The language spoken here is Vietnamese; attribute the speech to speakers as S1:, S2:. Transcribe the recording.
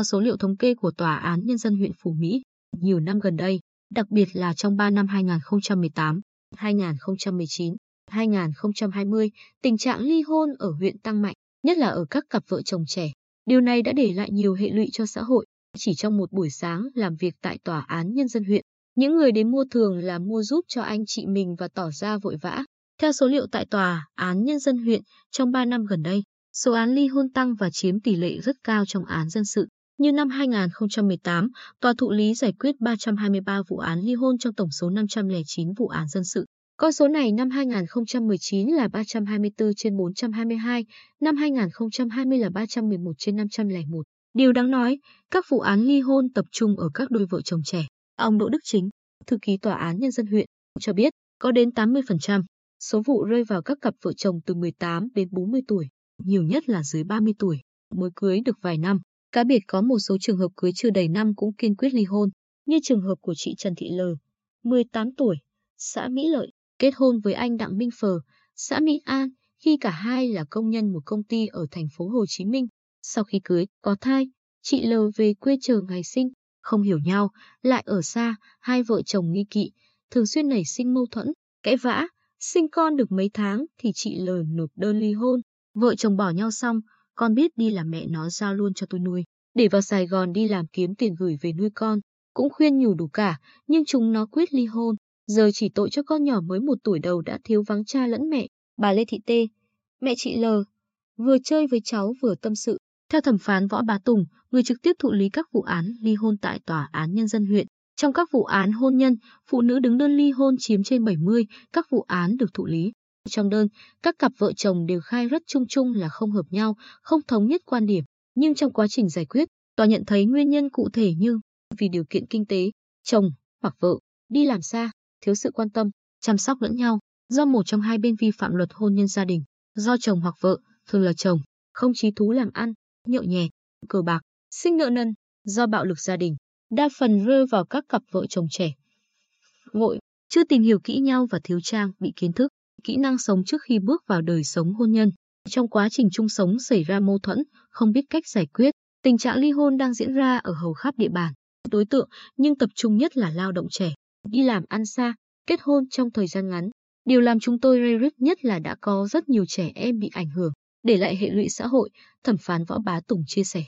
S1: Theo số liệu thống kê của Tòa án Nhân dân huyện Phú Mỹ, nhiều năm gần đây, đặc biệt là trong 3 năm 2018, 2019, 2020, tình trạng ly hôn ở huyện tăng mạnh, nhất là ở các cặp vợ chồng trẻ. Điều này đã để lại nhiều hệ lụy cho xã hội. Chỉ trong một buổi sáng làm việc tại Tòa án Nhân dân huyện, những người đến mua thường là mua giúp cho anh chị mình và tỏ ra vội vã. Theo số liệu tại Tòa án Nhân dân huyện, trong 3 năm gần đây, số án ly hôn tăng và chiếm tỷ lệ rất cao trong án dân sự. Như năm 2018, tòa thụ lý giải quyết 323 vụ án ly hôn trong tổng số 509 vụ án dân sự. Con số này năm 2019 là 324 trên 422, năm 2020 là 311 trên 501. Điều đáng nói, các vụ án ly hôn tập trung ở các đôi vợ chồng trẻ. Ông Đỗ Đức Chính, thư ký tòa án nhân dân huyện, cho biết có đến 80% số vụ rơi vào các cặp vợ chồng từ 18 đến 40 tuổi, nhiều nhất là dưới 30 tuổi, mới cưới được vài năm. Cá biệt có một số trường hợp cưới chưa đầy năm cũng kiên quyết ly hôn, như trường hợp của chị Trần Thị L, 18 tuổi, xã Mỹ Lợi, kết hôn với anh Đặng Minh Phờ, xã Mỹ An, khi cả hai là công nhân một công ty ở thành phố Hồ Chí Minh. Sau khi cưới, có thai, chị L về quê chờ ngày sinh, không hiểu nhau, lại ở xa, hai vợ chồng nghi kỵ, thường xuyên nảy sinh mâu thuẫn, cãi vã, sinh con được mấy tháng thì chị L nộp đơn ly hôn. Vợ chồng bỏ nhau xong, con biết đi là mẹ nó giao luôn cho tôi nuôi, để vào Sài Gòn đi làm kiếm tiền gửi về nuôi con. Cũng khuyên nhủ đủ cả, nhưng chúng nó quyết ly hôn. Giờ chỉ tội cho con nhỏ mới một tuổi đầu đã thiếu vắng cha lẫn mẹ. Bà Lê Thị Tê, mẹ chị L, vừa chơi với cháu vừa tâm sự. Theo thẩm phán Võ Bá Tùng, người trực tiếp thụ lý các vụ án ly hôn tại Tòa án Nhân dân huyện, trong các vụ án hôn nhân, phụ nữ đứng đơn ly hôn chiếm trên 70 các vụ án được thụ lý. Trong đơn, các cặp vợ chồng đều khai rất chung chung là không hợp nhau, không thống nhất quan điểm. Nhưng trong quá trình giải quyết, tòa nhận thấy nguyên nhân cụ thể như vì điều kiện kinh tế, chồng hoặc vợ đi làm xa, thiếu sự quan tâm, chăm sóc lẫn nhau, do một trong hai bên vi phạm luật hôn nhân gia đình, do chồng hoặc vợ, thường là chồng, không trí thú làm ăn, nhậu nhẹt, cờ bạc, sinh nợ nần, do bạo lực gia đình, đa phần rơi vào các cặp vợ chồng trẻ. Ngội, chưa tìm hiểu kỹ nhau và thiếu trang, bị kiến thức, kỹ năng sống trước khi bước vào đời sống hôn nhân. Trong quá trình chung sống xảy ra mâu thuẫn, không biết cách giải quyết, tình trạng ly hôn đang diễn ra ở hầu khắp địa bàn. Đối tượng nhưng tập trung nhất là lao động trẻ, đi làm ăn xa, kết hôn trong thời gian ngắn. Điều làm chúng tôi rây rứt nhất là đã có rất nhiều trẻ em bị ảnh hưởng, để lại hệ lụy xã hội, thẩm phán Võ Bá Tùng chia sẻ.